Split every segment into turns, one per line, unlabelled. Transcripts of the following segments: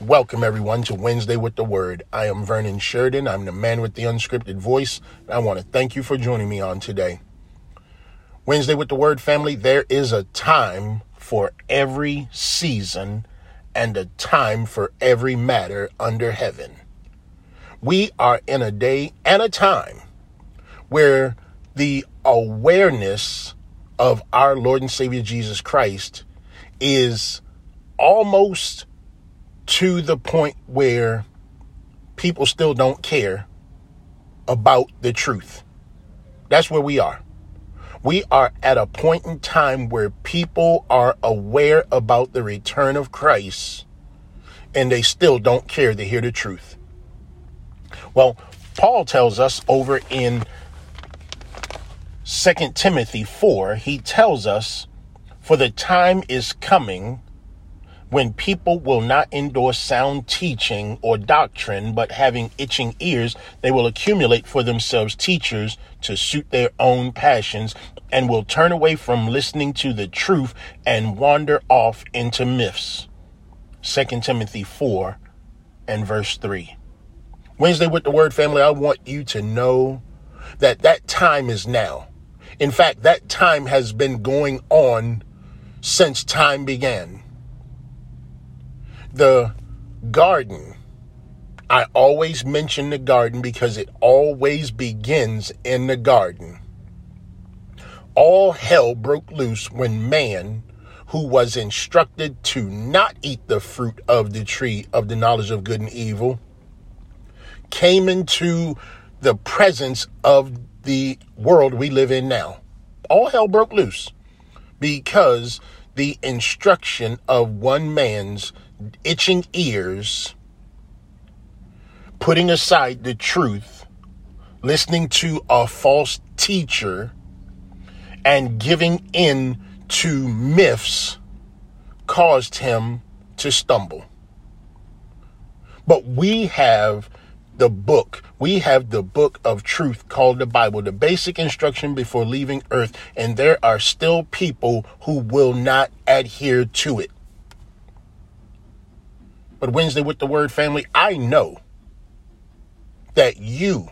Welcome, everyone, to Wednesday with the Word. I am Vernon Sheridan. I'm the man with the unscripted voice. And I want to thank you for joining me on today. Wednesday with the Word family, there is a time for every season and a time for every matter under heaven. We are in a day and a time where the awareness of our Lord and Savior Jesus Christ is almost to the point where people still don't care about the truth. That's where we are. We are at a point in time where people are aware about the return of Christ and they still don't care to hear the truth. Well, Paul tells us over in 2 Timothy 4, he tells us, For the time is coming when people will not endorse sound teaching or doctrine, but having itching ears, they will accumulate for themselves teachers to suit their own passions and will turn away from listening to the truth and wander off into myths. 2 Timothy 4 and verse 3. Wednesday with the Word family, I want you to know that that time is now. In fact, that time has been going on since time began the garden. I always mention the garden because it always begins in the garden. All hell broke loose when man, who was instructed to not eat the fruit of the tree of the knowledge of good and evil, came into the presence of the world we live in now. All hell broke loose because the instruction of one man's itching ears, putting aside the truth, listening to a false teacher, and giving in to myths caused him to stumble. But we have the book. We have the book of truth called the Bible, the basic instruction before leaving earth, and there are still people who will not adhere to it. But Wednesday with the Word family, I know that you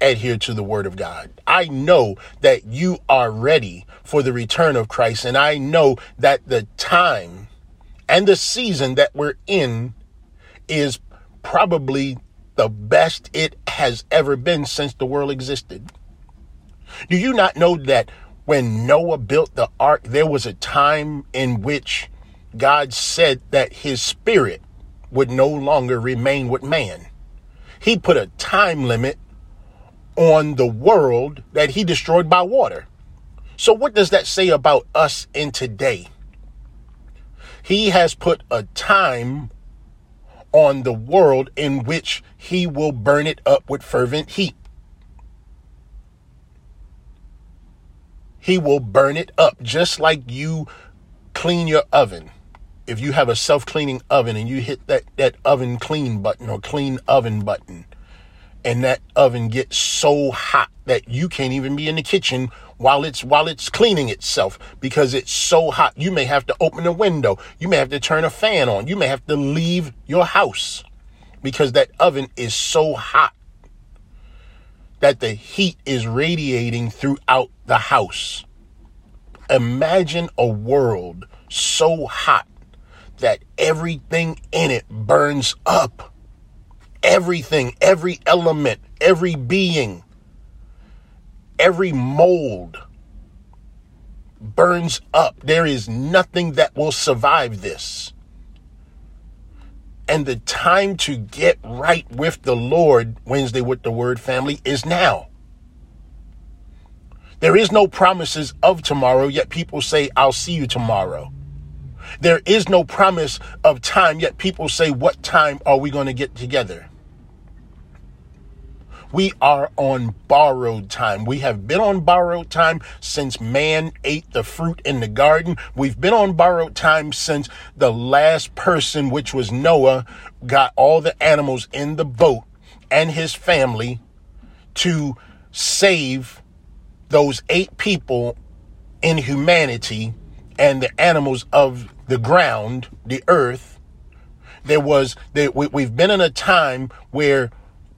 adhere to the Word of God. I know that you are ready for the return of Christ. And I know that the time and the season that we're in is probably the best it has ever been since the world existed. Do you not know that when Noah built the ark, there was a time in which God said that his spirit would no longer remain with man. He put a time limit on the world that he destroyed by water. So, what does that say about us in today? He has put a time on the world in which he will burn it up with fervent heat. He will burn it up just like you clean your oven if you have a self-cleaning oven and you hit that that oven clean button or clean oven button and that oven gets so hot that you can't even be in the kitchen while it's while it's cleaning itself because it's so hot you may have to open a window you may have to turn a fan on you may have to leave your house because that oven is so hot that the heat is radiating throughout the house. Imagine a world so hot that everything in it burns up. Everything, every element, every being, every mold burns up. There is nothing that will survive this. And the time to get right with the Lord, Wednesday with the Word family, is now. There is no promises of tomorrow, yet people say, I'll see you tomorrow. There is no promise of time, yet people say, What time are we going to get together? We are on borrowed time. We have been on borrowed time since man ate the fruit in the garden. We've been on borrowed time since the last person, which was Noah, got all the animals in the boat and his family to save those eight people in humanity and the animals of the ground, the earth. There was, there, we, we've been in a time where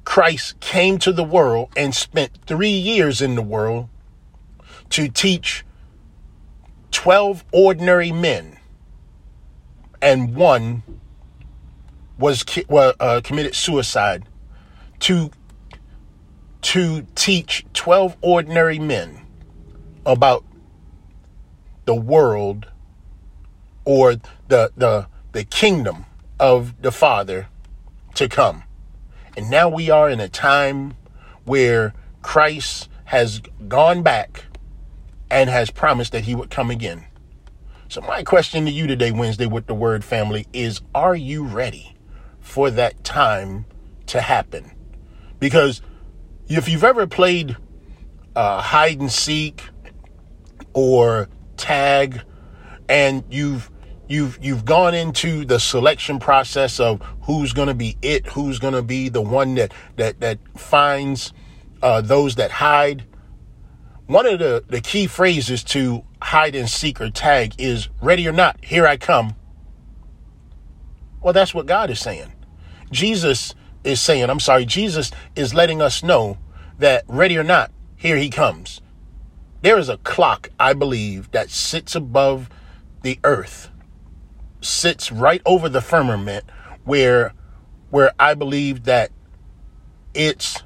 Christ came to the world and spent three years in the world to teach 12 ordinary men, and one was uh, committed suicide to to teach 12 ordinary men about the world or the the the kingdom of the father to come and now we are in a time where Christ has gone back and has promised that he would come again. So, my question to you today, Wednesday, with the word family, is Are you ready for that time to happen? Because if you've ever played uh, hide and seek or tag and you've you've you've gone into the selection process of who's going to be it, who's going to be the one that that that finds uh, those that hide. One of the the key phrases to hide and seek or tag is "ready or not, here I come." Well, that's what God is saying. Jesus is saying, I'm sorry, Jesus is letting us know that ready or not, here he comes. There is a clock, I believe, that sits above the earth sits right over the firmament where where I believe that it's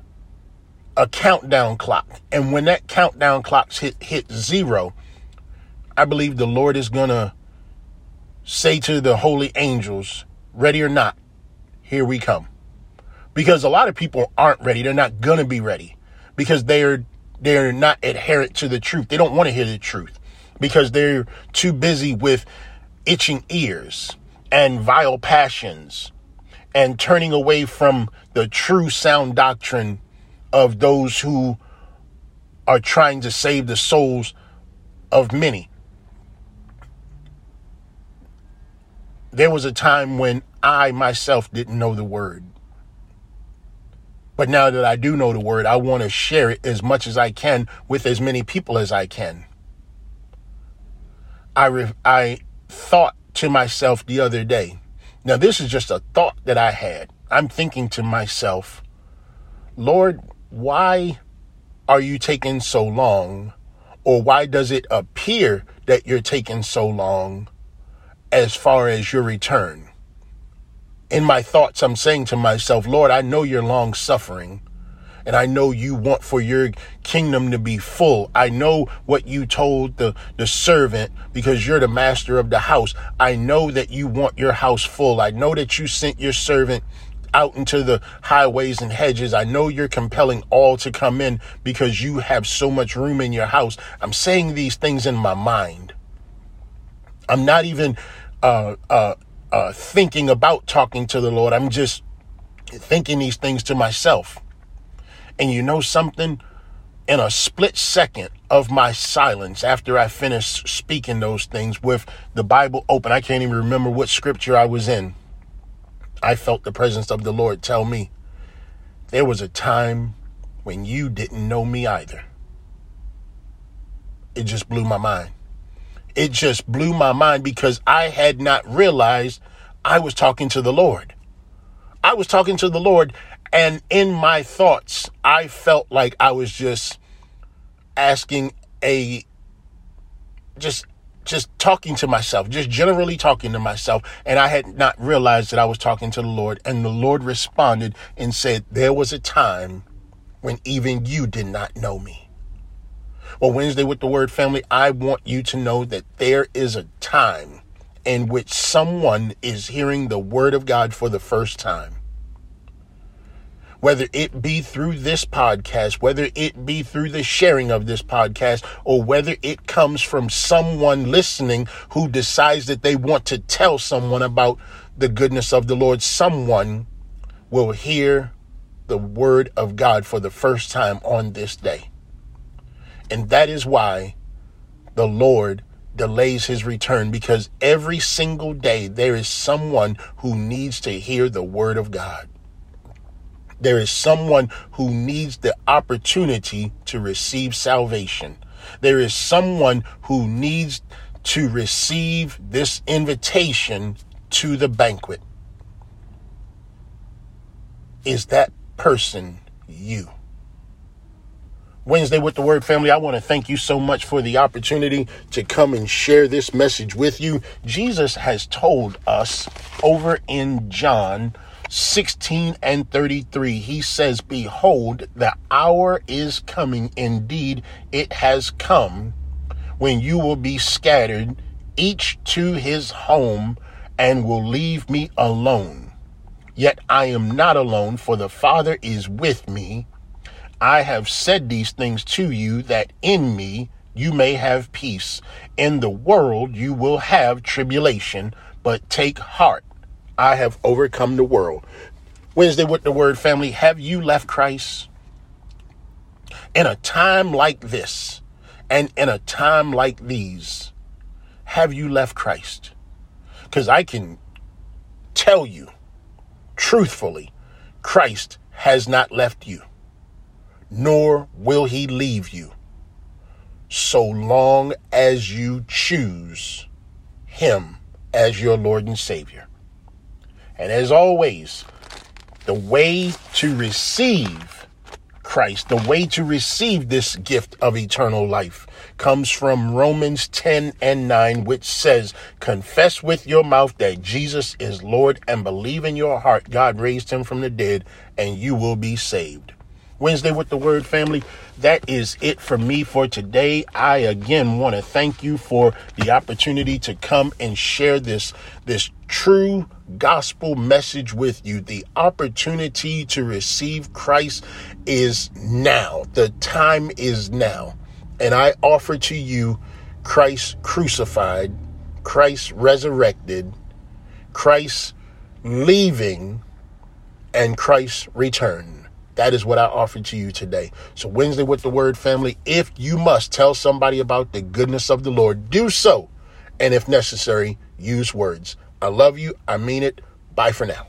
a countdown clock. And when that countdown clock hit hit zero, I believe the Lord is gonna say to the holy angels, ready or not, here we come. Because a lot of people aren't ready. They're not gonna be ready because they're they're not adherent to the truth. They don't want to hear the truth because they're too busy with itching ears and vile passions and turning away from the true sound doctrine of those who are trying to save the souls of many. There was a time when I myself didn't know the word. But now that I do know the word, I want to share it as much as I can with as many people as I can. I, re- I thought to myself the other day. Now, this is just a thought that I had. I'm thinking to myself, Lord, why are you taking so long? Or why does it appear that you're taking so long as far as your return? In my thoughts, I'm saying to myself, Lord, I know you're long suffering. And I know you want for your kingdom to be full. I know what you told the, the servant because you're the master of the house. I know that you want your house full. I know that you sent your servant out into the highways and hedges. I know you're compelling all to come in because you have so much room in your house. I'm saying these things in my mind. I'm not even uh, uh, uh, thinking about talking to the Lord. I'm just thinking these things to myself. And you know something? In a split second of my silence after I finished speaking those things with the Bible open, I can't even remember what scripture I was in. I felt the presence of the Lord tell me, there was a time when you didn't know me either. It just blew my mind. It just blew my mind because I had not realized I was talking to the Lord. I was talking to the Lord and in my thoughts, I felt like I was just asking a, just, just talking to myself, just generally talking to myself. And I had not realized that I was talking to the Lord. And the Lord responded and said, There was a time when even you did not know me. Well, Wednesday with the Word family, I want you to know that there is a time in which someone is hearing the Word of God for the first time. Whether it be through this podcast, whether it be through the sharing of this podcast, or whether it comes from someone listening who decides that they want to tell someone about the goodness of the Lord, someone will hear the Word of God for the first time on this day. And that is why the Lord delays his return because every single day there is someone who needs to hear the word of God. There is someone who needs the opportunity to receive salvation. There is someone who needs to receive this invitation to the banquet. Is that person you? Wednesday with the Word family, I want to thank you so much for the opportunity to come and share this message with you. Jesus has told us over in John 16 and 33, he says, Behold, the hour is coming. Indeed, it has come when you will be scattered, each to his home, and will leave me alone. Yet I am not alone, for the Father is with me. I have said these things to you that in me you may have peace. In the world you will have tribulation, but take heart. I have overcome the world. Wednesday with the word family, have you left Christ? In a time like this and in a time like these, have you left Christ? Because I can tell you truthfully, Christ has not left you nor will he leave you, so long as you choose him as your Lord and Savior. And as always, the way to receive Christ, the way to receive this gift of eternal life comes from Romans 10 and 9, which says, Confess with your mouth that Jesus is Lord and believe in your heart God raised him from the dead, and you will be saved. Wednesday with the Word family. That is it for me for today. I again want to thank you for the opportunity to come and share this this true gospel message with you. The opportunity to receive Christ is now. The time is now. And I offer to you Christ crucified, Christ resurrected, Christ leaving, and Christ return. That is what I offer to you today. So, Wednesday with the Word family, if you must tell somebody about the goodness of the Lord, do so. And if necessary, use words. I love you. I mean it. Bye for now.